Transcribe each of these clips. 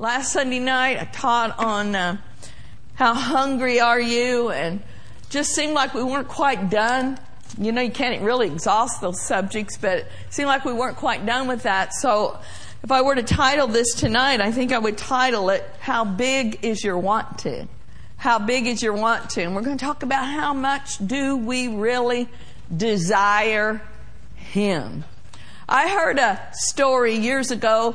last Sunday night I taught on uh, how hungry are you and just seemed like we weren't quite done. You know, you can't really exhaust those subjects, but it seemed like we weren't quite done with that. So if I were to title this tonight, I think I would title it, How Big is Your Want To? How big is your want to? And we're going to talk about how much do we really desire Him. I heard a story years ago,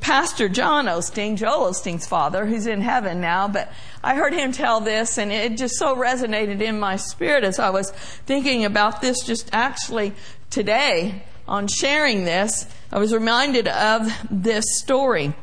Pastor John Osteen, Joel Osteen's father, who's in heaven now, but I heard him tell this and it just so resonated in my spirit as I was thinking about this just actually today on sharing this. I was reminded of this story.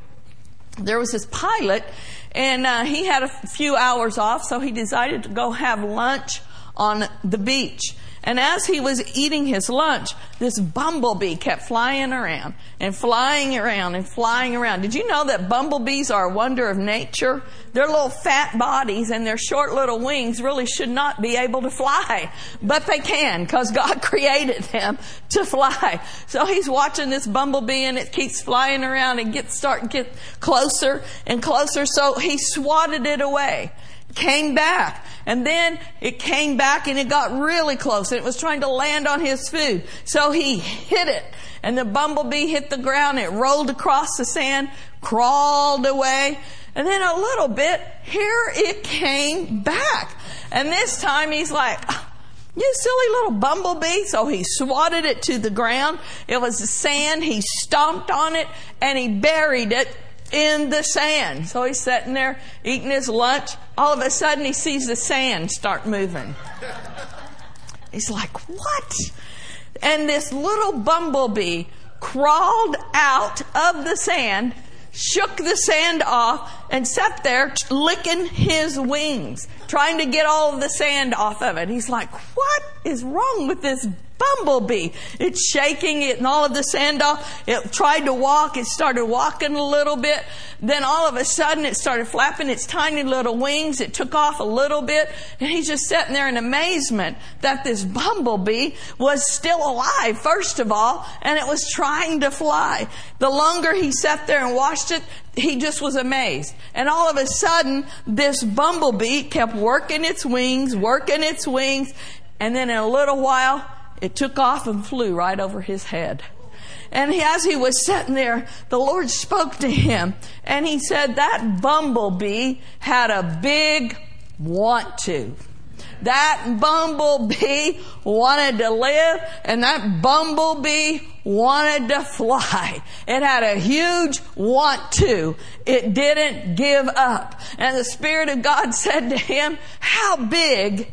There was this pilot and uh, he had a few hours off, so he decided to go have lunch on the beach. And as he was eating his lunch, this bumblebee kept flying around and flying around and flying around. Did you know that bumblebees are a wonder of nature? Their little fat bodies and their short little wings really should not be able to fly, but they can because God created them to fly. So he's watching this bumblebee and it keeps flying around and gets start get closer and closer. So he swatted it away came back. And then it came back and it got really close and it was trying to land on his food. So he hit it and the bumblebee hit the ground. It rolled across the sand, crawled away. And then a little bit, here it came back. And this time he's like, ah, you silly little bumblebee. So he swatted it to the ground. It was the sand. He stomped on it and he buried it in the sand. So he's sitting there eating his lunch. All of a sudden, he sees the sand start moving. He's like, What? And this little bumblebee crawled out of the sand, shook the sand off, and sat there licking his wings, trying to get all of the sand off of it. He's like, What is wrong with this bumblebee. It's shaking it and all of the sand off. It tried to walk. It started walking a little bit. Then all of a sudden it started flapping its tiny little wings. It took off a little bit and he's just sitting there in amazement that this bumblebee was still alive, first of all, and it was trying to fly. The longer he sat there and watched it, he just was amazed. And all of a sudden, this bumblebee kept working its wings, working its wings, and then in a little while, it took off and flew right over his head. And as he was sitting there, the Lord spoke to him and he said that bumblebee had a big want to. That bumblebee wanted to live and that bumblebee wanted to fly. It had a huge want to. It didn't give up. And the Spirit of God said to him, how big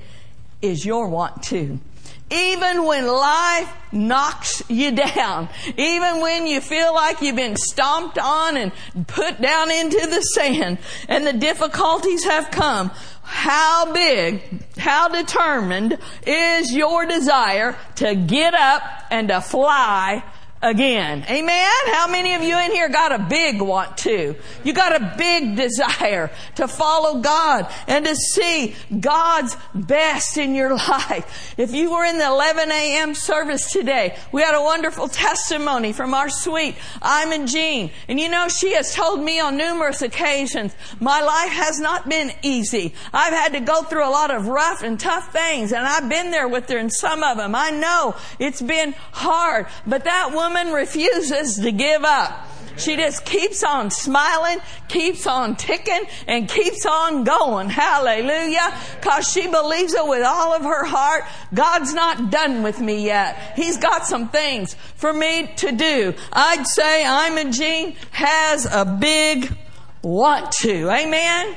is your want to? Even when life knocks you down, even when you feel like you've been stomped on and put down into the sand and the difficulties have come, how big, how determined is your desire to get up and to fly again. Amen? How many of you in here got a big want to? You got a big desire to follow God and to see God's best in your life. If you were in the 11 a.m. service today, we had a wonderful testimony from our sweet I'm Iman Jean. And you know, she has told me on numerous occasions, my life has not been easy. I've had to go through a lot of rough and tough things and I've been there with her in some of them. I know it's been hard, but that woman woman refuses to give up. She just keeps on smiling, keeps on ticking, and keeps on going. Hallelujah. Cause she believes it with all of her heart. God's not done with me yet. He's got some things for me to do. I'd say Jean has a big want to. Amen.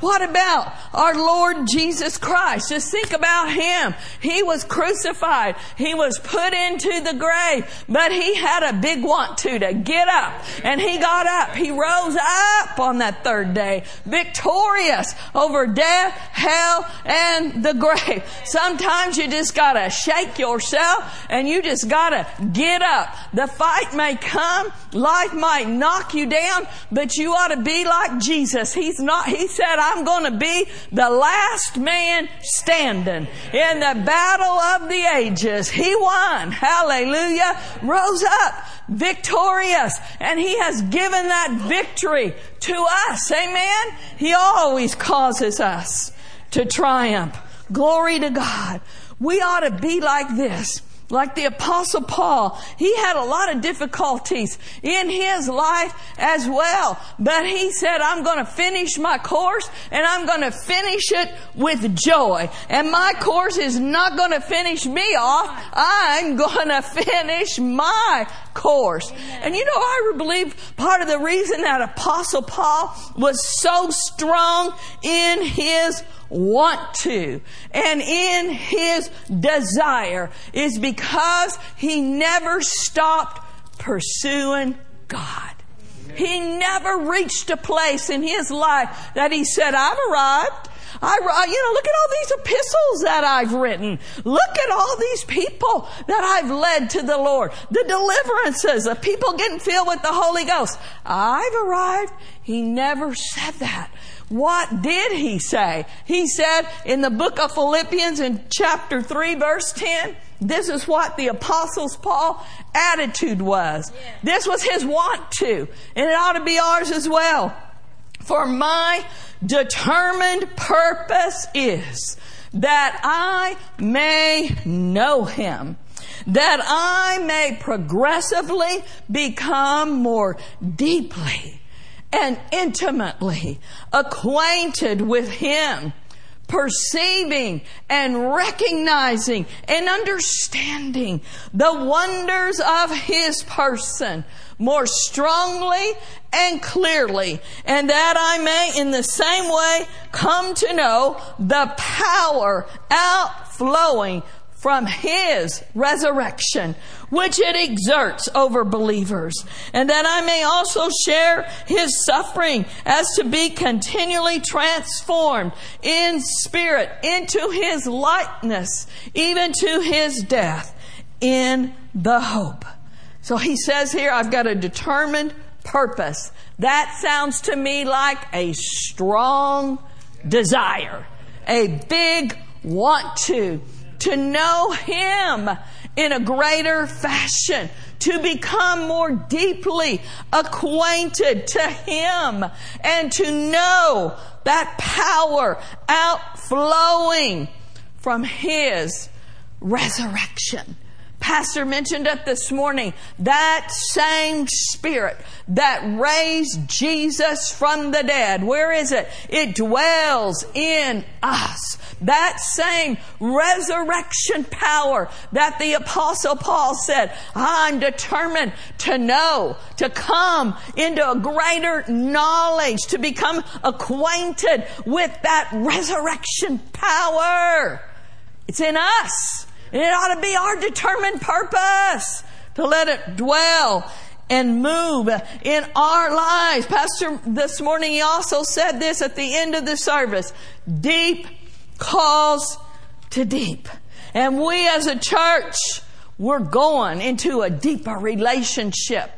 What about our Lord Jesus Christ? Just think about Him. He was crucified. He was put into the grave, but He had a big want to, to get up. And He got up. He rose up on that third day, victorious over death, hell, and the grave. Sometimes you just gotta shake yourself and you just gotta get up. The fight may come. Life might knock you down, but you ought to be like Jesus. He's not, He said, I I'm going to be the last man standing in the battle of the ages. He won. Hallelujah. Rose up victorious and he has given that victory to us. Amen. He always causes us to triumph. Glory to God. We ought to be like this. Like the apostle Paul, he had a lot of difficulties in his life as well. But he said, I'm going to finish my course and I'm going to finish it with joy. And my course is not going to finish me off. I'm going to finish my course. And you know, I believe part of the reason that apostle Paul was so strong in his want to and in his desire is because he never stopped pursuing God. He never reached a place in his life that he said, I've arrived. I, you know, look at all these epistles that I've written. Look at all these people that I've led to the Lord. The deliverances, the people getting filled with the Holy Ghost. I've arrived. He never said that. What did he say? He said in the book of Philippians in chapter 3 verse 10, this is what the apostles Paul attitude was. This was his want to, and it ought to be ours as well. For my determined purpose is that I may know him that I may progressively become more deeply and intimately acquainted with Him, perceiving and recognizing and understanding the wonders of His person more strongly and clearly, and that I may in the same way come to know the power outflowing from His resurrection, which it exerts over believers, and that I may also share His suffering as to be continually transformed in spirit into His likeness, even to His death in the hope. So He says here, I've got a determined purpose. That sounds to me like a strong desire, a big want to to know Him in a greater fashion, to become more deeply acquainted to Him and to know that power outflowing from His resurrection. Pastor mentioned it this morning. That same spirit that raised Jesus from the dead, where is it? It dwells in us. That same resurrection power that the apostle Paul said, I'm determined to know, to come into a greater knowledge, to become acquainted with that resurrection power. It's in us. And it ought to be our determined purpose to let it dwell and move in our lives. Pastor, this morning he also said this at the end of the service. Deep calls to deep. And we as a church, we're going into a deeper relationship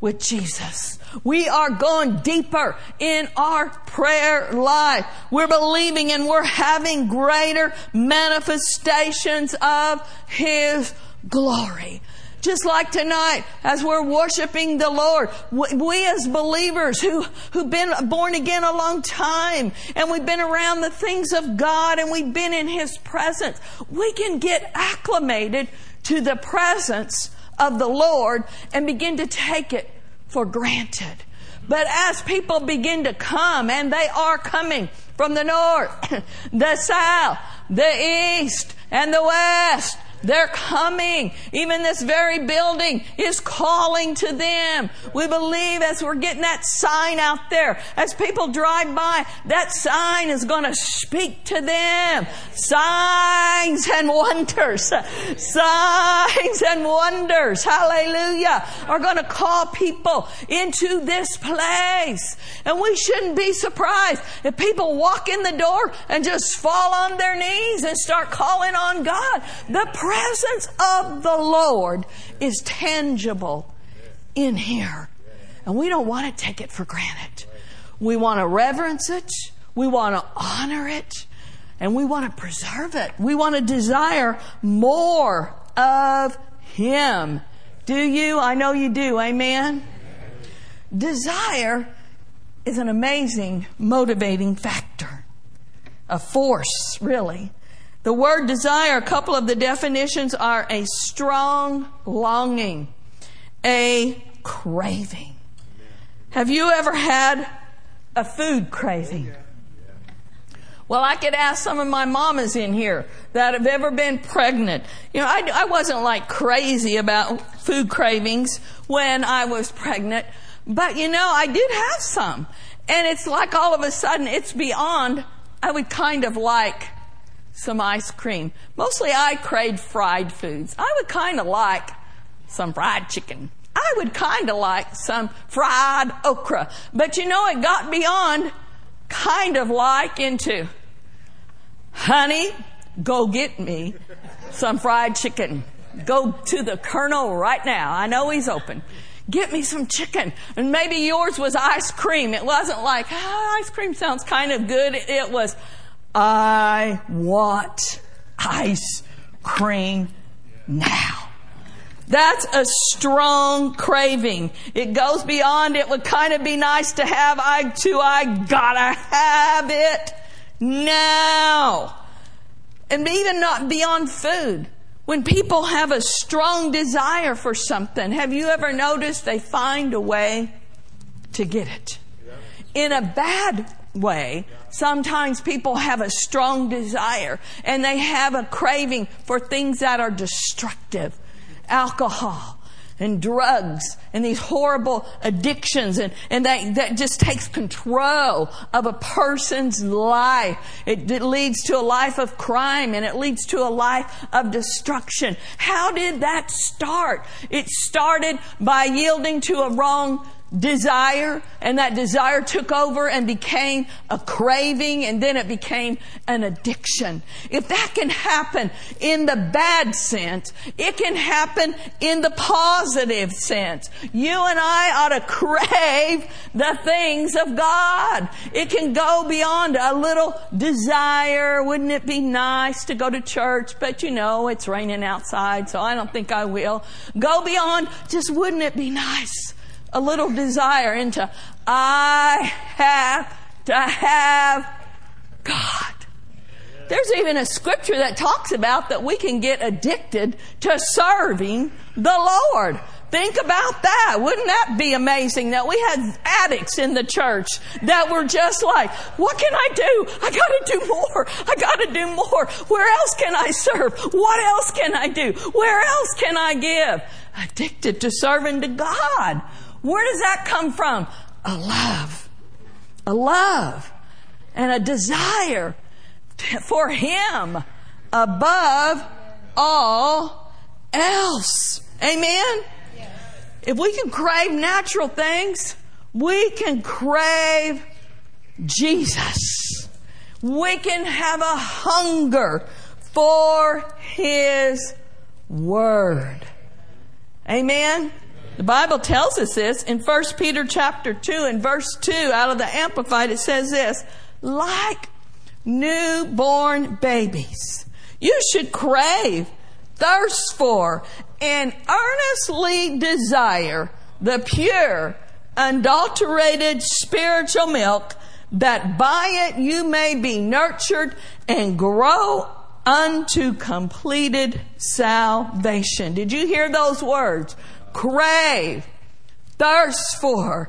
with Jesus. We are going deeper in our prayer life. We're believing and we're having greater manifestations of His glory. Just like tonight, as we're worshiping the Lord, we as believers who, who've been born again a long time and we've been around the things of God and we've been in His presence, we can get acclimated to the presence of the Lord and begin to take it for granted. But as people begin to come, and they are coming from the north, the south, the east, and the west, they're coming. Even this very building is calling to them. We believe as we're getting that sign out there, as people drive by, that sign is going to speak to them. Signs and wonders. Signs and wonders. Hallelujah. Are going to call people into this place. And we shouldn't be surprised if people walk in the door and just fall on their knees and start calling on God. The presence of the Lord is tangible in here. And we don't want to take it for granted. We want to reverence it. We want to honor it and we want to preserve it. We want to desire more of Him. Do you? I know you do. Amen. Desire is an amazing motivating factor. A force, really. The word desire, a couple of the definitions are a strong longing, a craving. Have you ever had a food craving? Well, I could ask some of my mamas in here that have ever been pregnant. You know, I, I wasn't like crazy about food cravings when I was pregnant, but you know, I did have some. And it's like all of a sudden it's beyond, I would kind of like some ice cream. Mostly I craved fried foods. I would kind of like some fried chicken. I would kind of like some fried okra. But you know, it got beyond kind of like into, honey, go get me some fried chicken. Go to the colonel right now. I know he's open. Get me some chicken. And maybe yours was ice cream. It wasn't like, oh, ice cream sounds kind of good. It was, I want ice cream now. That's a strong craving. It goes beyond it would kind of be nice to have. I too, I gotta have it now. And even not beyond food. When people have a strong desire for something, have you ever noticed they find a way to get it? In a bad way, sometimes people have a strong desire and they have a craving for things that are destructive. Alcohol, and drugs and these horrible addictions and, and that, that just takes control of a person's life. It, it leads to a life of crime and it leads to a life of destruction. How did that start? It started by yielding to a wrong desire and that desire took over and became a craving and then it became an addiction. If that can happen in the bad sense, it can happen in the positive sense. You and I ought to crave the things of God. It can go beyond a little desire. Wouldn't it be nice to go to church? But you know, it's raining outside, so I don't think I will. Go beyond just wouldn't it be nice? A little desire into, I have to have God. There's even a scripture that talks about that we can get addicted to serving the Lord. Think about that. Wouldn't that be amazing that we had addicts in the church that were just like, what can I do? I gotta do more. I gotta do more. Where else can I serve? What else can I do? Where else can I give? Addicted to serving to God. Where does that come from? A love. A love and a desire for Him above all else. Amen? If we can crave natural things, we can crave Jesus. We can have a hunger for His Word. Amen? The Bible tells us this in 1 Peter chapter 2 and verse 2 out of the Amplified. It says this, like newborn babies, you should crave, thirst for, and earnestly desire the pure, unadulterated spiritual milk that by it you may be nurtured and grow unto completed salvation. Did you hear those words? Crave, thirst for,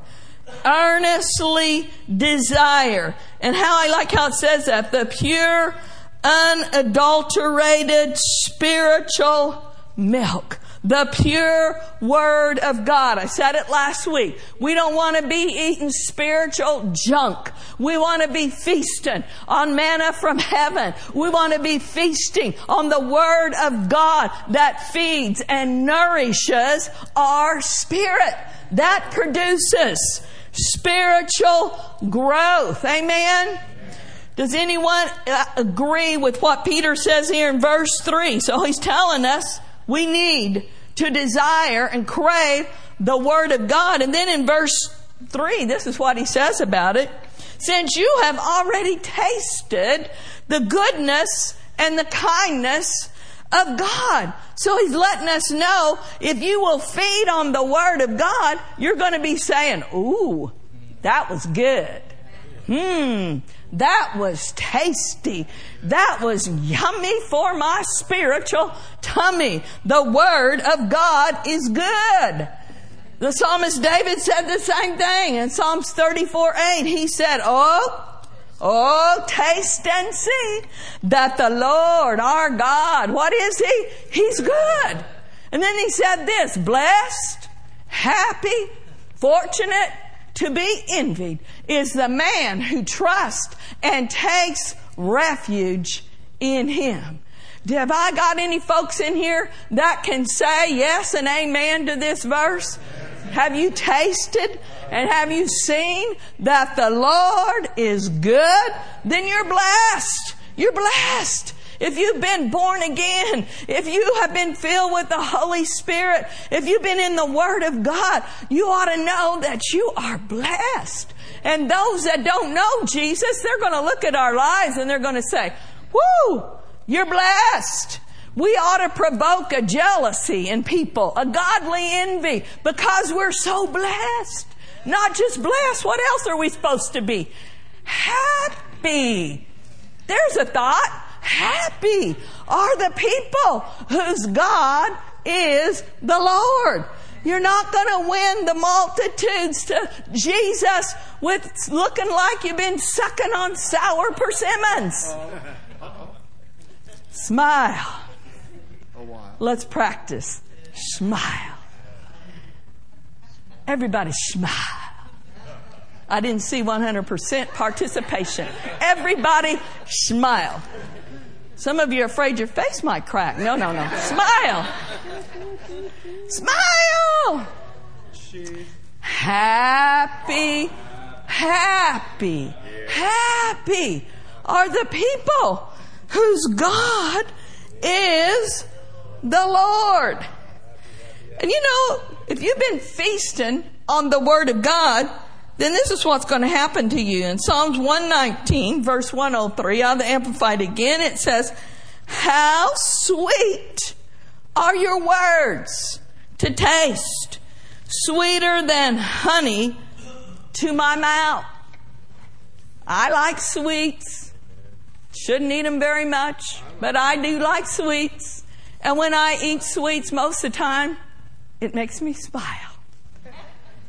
earnestly desire. And how I like how it says that the pure, unadulterated spiritual milk. The pure Word of God. I said it last week. We don't want to be eating spiritual junk. We want to be feasting on manna from heaven. We want to be feasting on the Word of God that feeds and nourishes our spirit. That produces spiritual growth. Amen? Does anyone uh, agree with what Peter says here in verse 3? So he's telling us we need to desire and crave the Word of God. And then in verse 3, this is what he says about it. since you have already tasted the goodness and the kindness of God. So he's letting us know if you will feed on the word of God, you're going to be saying, ooh, that was good. Hmm, that was tasty. That was yummy for my spiritual tummy. The word of God is good. The psalmist David said the same thing in Psalms 34 8. He said, Oh, Oh, taste and see that the Lord our God, what is He? He's good. And then He said this, blessed, happy, fortunate, to be envied is the man who trusts and takes refuge in Him. Have I got any folks in here that can say yes and amen to this verse? Have you tasted and have you seen that the Lord is good? Then you're blessed. You're blessed. If you've been born again, if you have been filled with the Holy Spirit, if you've been in the Word of God, you ought to know that you are blessed. And those that don't know Jesus, they're going to look at our lives and they're going to say, whoo, you're blessed. We ought to provoke a jealousy in people, a godly envy, because we're so blessed. Not just blessed, what else are we supposed to be? Happy. There's a thought. Happy are the people whose God is the Lord. You're not going to win the multitudes to Jesus with looking like you've been sucking on sour persimmons. Smile. Let's practice. Smile. Everybody smile. I didn't see 100% participation. Everybody smile. Some of you are afraid your face might crack. No, no, no. Smile. Smile. Happy, happy, happy are the people whose God is the Lord. And you know, if you've been feasting on the Word of God, then this is what's going to happen to you. In Psalms 119, verse 103, I'll amplify it again. It says, How sweet are your words to taste, sweeter than honey to my mouth. I like sweets. Shouldn't eat them very much, but I do like sweets. And when I eat sweets most of the time, it makes me smile.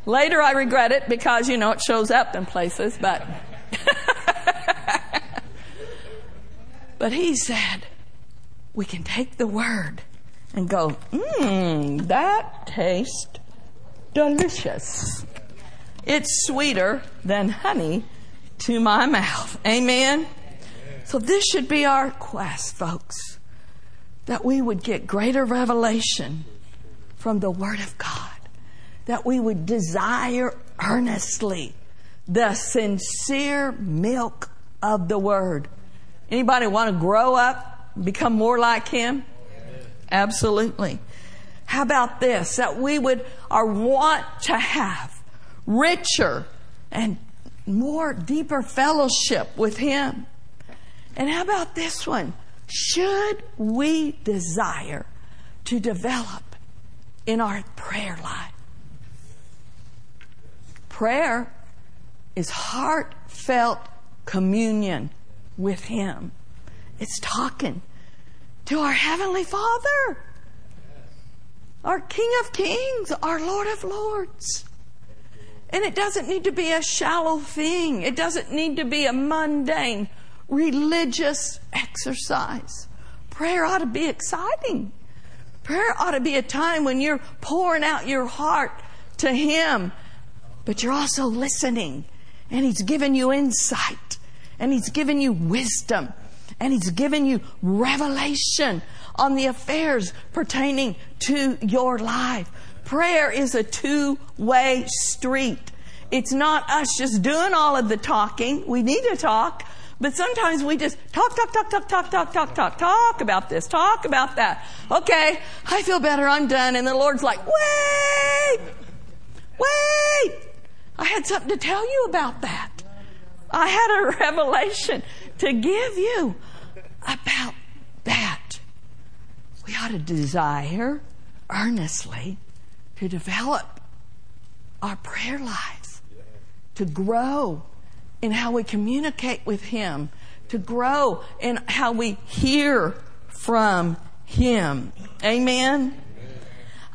Later I regret it because, you know, it shows up in places, but. but he said, we can take the word and go, mmm, that tastes delicious. It's sweeter than honey to my mouth. Amen? So this should be our quest, folks. That we would get greater revelation from the Word of God that we would desire earnestly the sincere milk of the word. Anybody want to grow up, become more like him? Absolutely. How about this? That we would or want to have richer and more deeper fellowship with him. And how about this one? Should we desire to develop in our prayer life? Prayer is heartfelt communion with Him. It's talking to our Heavenly Father, our King of Kings, our Lord of Lords. And it doesn't need to be a shallow thing. It doesn't need to be a mundane religious exercise. Prayer ought to be exciting. Prayer ought to be a time when you're pouring out your heart to Him but you're also listening. And He's given you insight. And He's given you wisdom. And He's given you revelation on the affairs pertaining to your life. Prayer is a two way street. It's not us just doing all of the talking. We need to talk. But sometimes we just talk, talk, talk, talk, talk, talk, talk, talk, talk about this, talk about that. Okay, I feel better, I'm done. And the Lord's like, wait, wait, I had something to tell you about that. I had a revelation to give you about that. We ought to desire earnestly to develop our prayer lives, to grow in how we communicate with Him, to grow in how we hear from Him. Amen.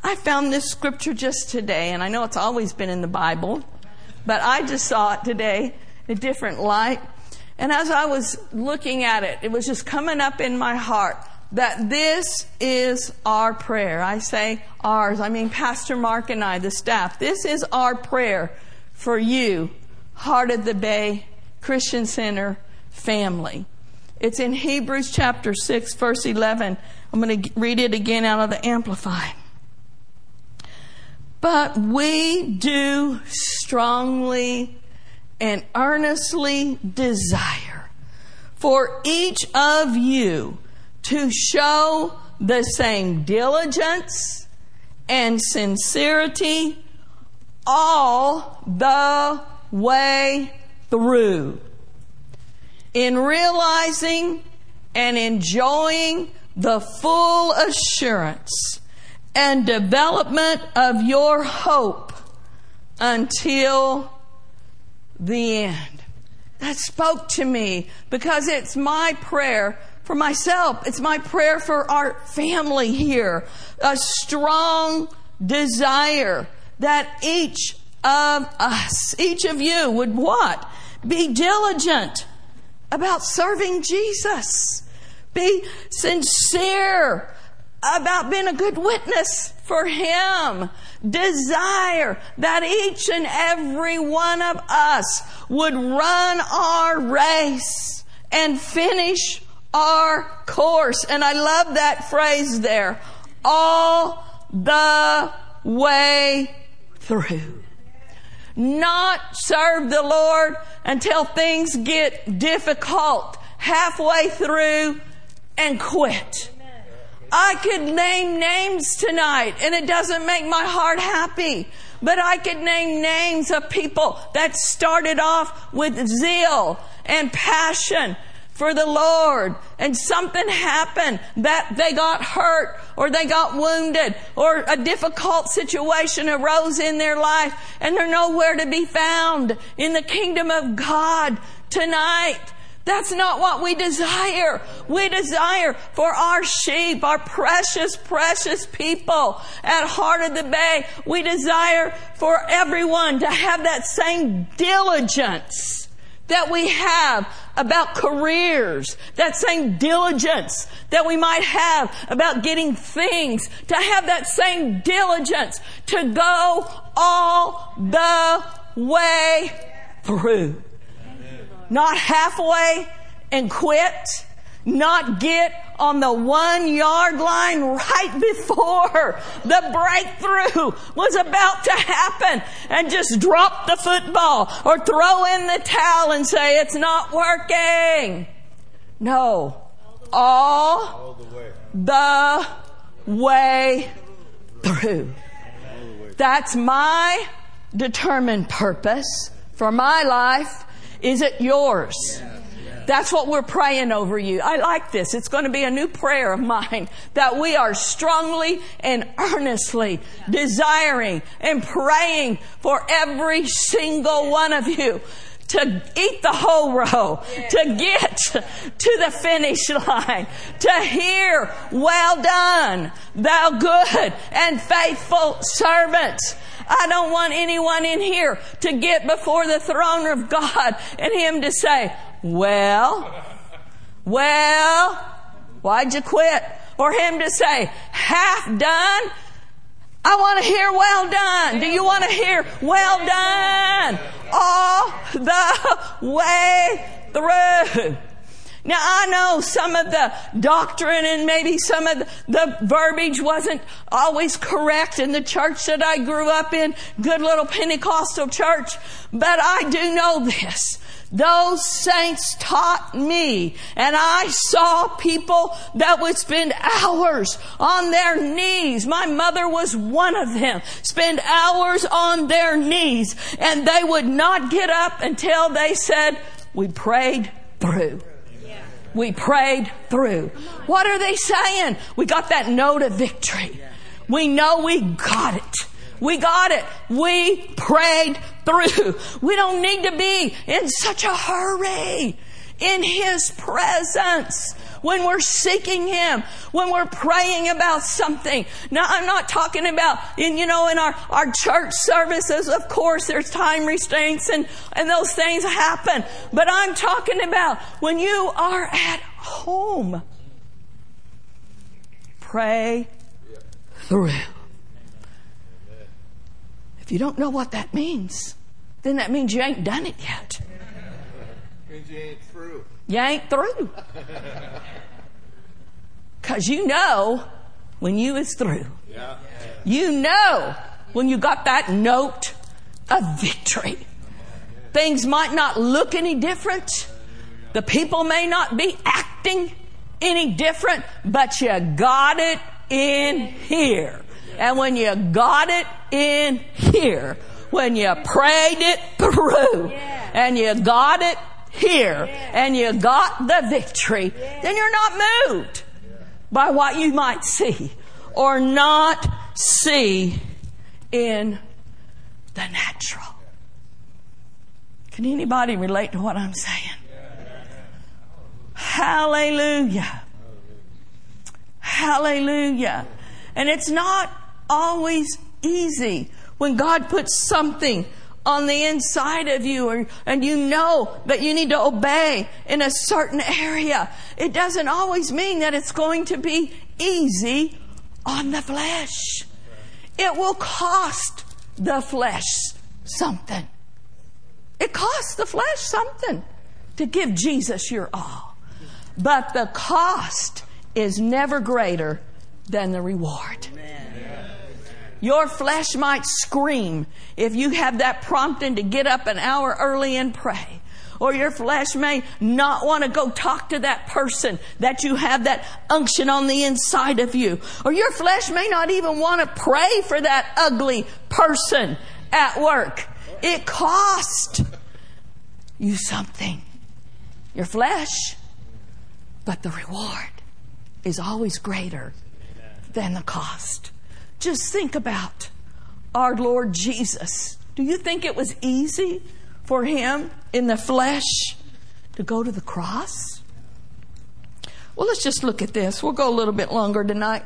I found this scripture just today, and I know it's always been in the Bible, but I just saw it today in a different light. And as I was looking at it, it was just coming up in my heart that this is our prayer. I say ours, I mean Pastor Mark and I, the staff. This is our prayer for you, Heart of the Bay Christian Center family. It's in Hebrews chapter 6, verse 11. I'm going to read it again out of the Amplified. But we do strongly and earnestly desire for each of you to show the same diligence and sincerity all the way through. In realizing and enjoying the full assurance and development of your hope until the end. That spoke to me because it's my prayer for myself. It's my prayer for our family here. A strong desire that each of us, each of you would what? Be diligent about serving Jesus. Be sincere about being a good witness for Him. Desire that each and every one of us would run our race and finish our course. And I love that phrase there. All the way through. Not serve the Lord until things get difficult halfway through and quit. I could name names tonight and it doesn't make my heart happy. But I could name names of people that started off with zeal and passion for the Lord and something happened that they got hurt or they got wounded or a difficult situation arose in their life and they're nowhere to be found in the kingdom of God tonight. That's not what we desire. We desire for our sheep, our precious, precious people at Heart of the Bay. We desire for everyone to have that same diligence that we have about careers, that same diligence that we might have about getting things, to have that same diligence to go all the way through. Not halfway and quit. Not get on the one yard line right before the breakthrough was about to happen and just drop the football or throw in the towel and say it's not working. No. All the way through. That's my determined purpose for my life is it yours? That's what we're praying over you. I like this. It's going to be a new prayer of mine that we are strongly and earnestly desiring and praying for every single one of you to eat the whole row, to get to the finish line, to hear, well done, thou good and faithful servant. I don't want anyone in here to get before the throne of God and Him to say, well, well, why'd you quit? Or Him to say, half done? I want to hear well done. Do you want to hear well done? All the way through. Now I know some of the doctrine and maybe some of the, verbiage wasn't always correct in the church that I grew up in, good little Pentecostal church, but I do know this. Those saints taught me and I saw people that would spend hours on their knees. My mother was one of them. Spend hours on their knees and they would not get up until they said, We prayed through. We prayed through. What are they saying? We got that note of victory. We know we got it. We got it. We prayed through. We don't need to be in such a hurry in His presence when we're seeking Him, when we're praying about something. Now, I'm not talking about, in, you know, in our, our church services, of course, there's time restraints and, and those things happen. But I'm talking about when you are at home. Pray through. If you don't know what that means, then that means you ain't done it yet. Means you ain't through. You ain't through. Cause you know when you is through. Yeah. You know when you got that note of victory. Things might not look any different. The people may not be acting any different, but you got it in here. And when you got it in here, when you prayed it through, and you got it here, and you got the victory, then you're not moved by what you might see or not see in the natural. Can anybody relate to what I'm saying? Hallelujah. Hallelujah. And it's not always easy when God puts something on the inside of you or, and you know that you need to obey in a certain area. It doesn't always mean that it's going to be easy on the flesh. It will cost the flesh something. It costs the flesh something to give Jesus your all. But the cost is never greater than the reward. Your flesh might scream if you have that prompting to get up an hour early and pray. Or your flesh may not want to go talk to that person that you have that unction on the inside of you. Or your flesh may not even want to pray for that ugly person at work. It cost you something. Your flesh. But the reward is always greater than the cost. Just think about our Lord Jesus. Do you think it was easy for him in the flesh to go to the cross? Well, let's just look at this. We'll go a little bit longer tonight.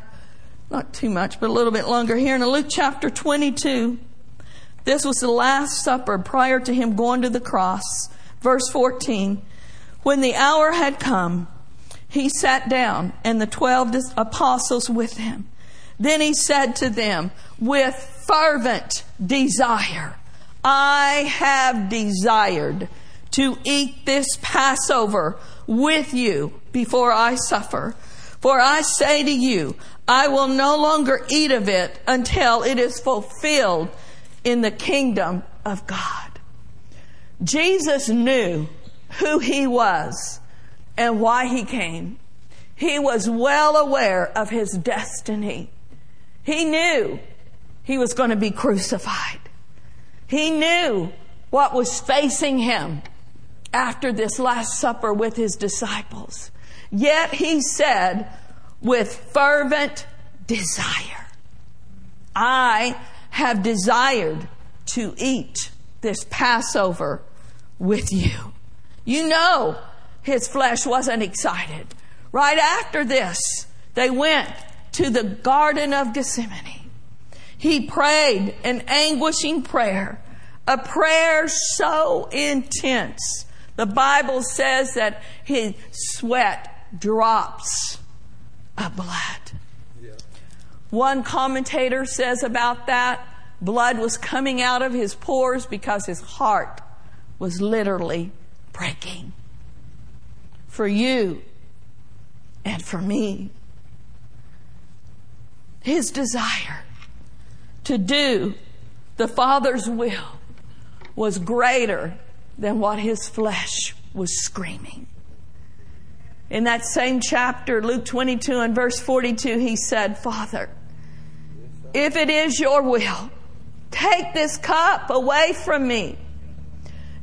Not too much, but a little bit longer here in Luke chapter 22. This was the Last Supper prior to him going to the cross. Verse 14. When the hour had come, he sat down and the twelve apostles with him. Then he said to them, with fervent desire, I have desired to eat this Passover with you before I suffer. For I say to you, I will no longer eat of it until it is fulfilled in the kingdom of God. Jesus knew who he was and why he came. He was well aware of his destiny. He knew he was going to be crucified. He knew what was facing him after this Last Supper with his disciples. Yet he said, with fervent desire, I have desired to eat this Passover with you. You know, his flesh wasn't excited. Right after this, they went to the Garden of Gethsemane. He prayed an anguishing prayer, a prayer so intense. The Bible says that his sweat drops of blood. One commentator says about that, blood was coming out of his pores because his heart was literally breaking. For you and for me his desire to do the Father's will was greater than what his flesh was screaming. In that same chapter, Luke 22 and verse 42, he said, Father, if it is your will, take this cup away from me.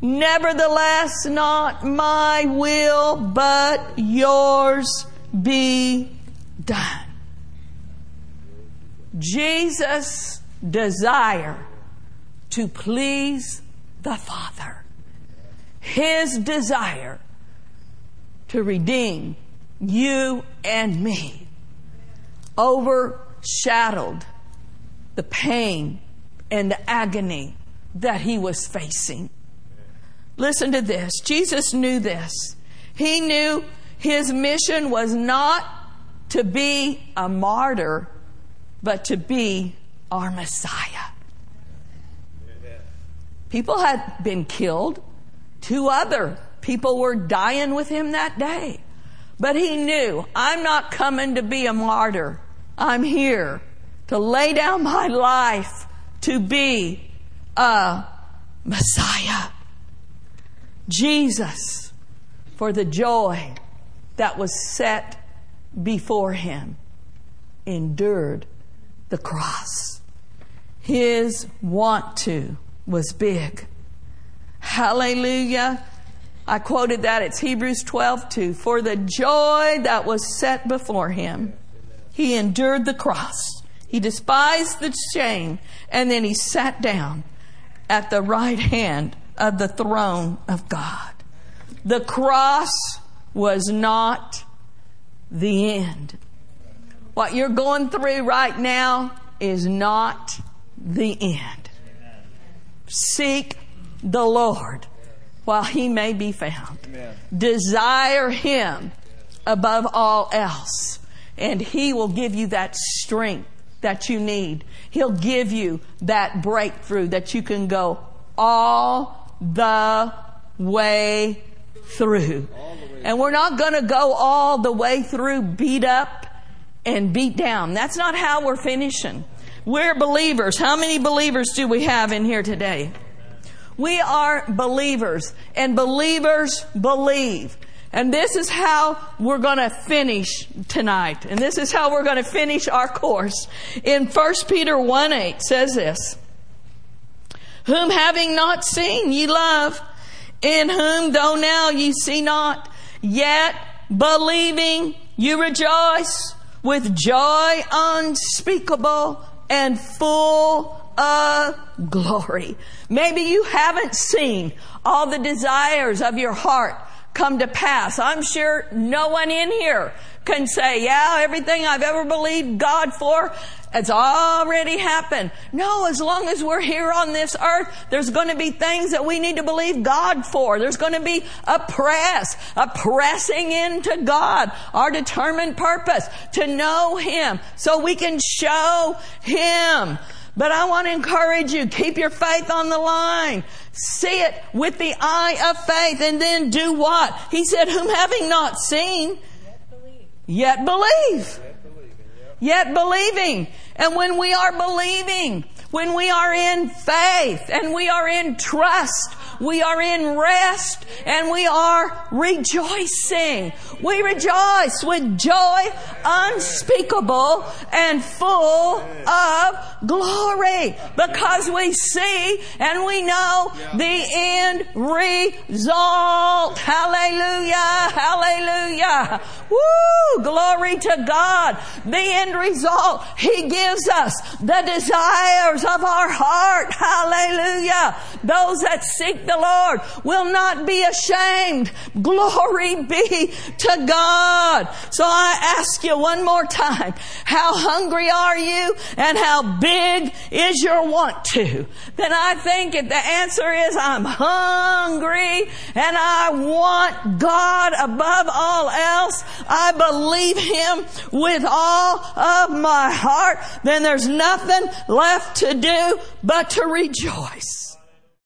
Nevertheless, not my will, but yours be done. Jesus' desire to please the Father. His desire to redeem you and me overshadowed the pain and the agony that he was facing. Listen to this. Jesus knew this. He knew his mission was not to be a martyr, but to be our Messiah. People had been killed. Two other people were dying with him that day. But he knew, I'm not coming to be a martyr. I'm here to lay down my life to be a Messiah. Jesus, for the joy that was set before him, endured the cross. His want to was big. Hallelujah. I quoted that. It's Hebrews 12, 2. For the joy that was set before him, he endured the cross. He despised the shame, and then he sat down at the right hand of the throne of God. The cross was not the end. What you're going through right now is not the end. Seek the Lord while he may be found. Amen. Desire him above all else, and he will give you that strength that you need. He'll give you that breakthrough that you can go all the way through. And we're not going to go all the way through beat up and beat down. That's not how we're finishing. We're believers. How many believers do we have in here today? We are believers and believers believe. And this is how we're going to finish tonight. And this is how we're going to finish our course. In 1 Peter 1 8 says this, whom having not seen ye love, in whom though now ye see not, yet believing you rejoice with joy unspeakable and full of glory. Maybe you haven't seen all the desires of your heart come to pass. I'm sure no one in here can say, yeah, everything I've ever believed God for it's already happened. No, as long as we're here on this earth, there's going to be things that we need to believe God for. There's going to be a press, a pressing into God, our determined purpose to know Him so we can show Him. But I want to encourage you, keep your faith on the line. See it with the eye of faith and then do what? He said, whom having not seen, yet believe. Yet believe. Yet believing. And when we are believing, when we are in faith and we are in trust, we are in rest and we are rejoicing. We rejoice with joy unspeakable and full of glory because we see and we know the end result. Hallelujah. Hallelujah. Woo! Glory to God. The end result. He gives us the desires of our heart. Hallelujah. Those that seek the Lord will not be ashamed. Glory be to God. So I ask you one more time, how hungry are you and how big is your want to? Then I think if the answer is I'm hungry and I want God above all else. I believe Him with all of my heart. Then there's nothing left to do but to rejoice.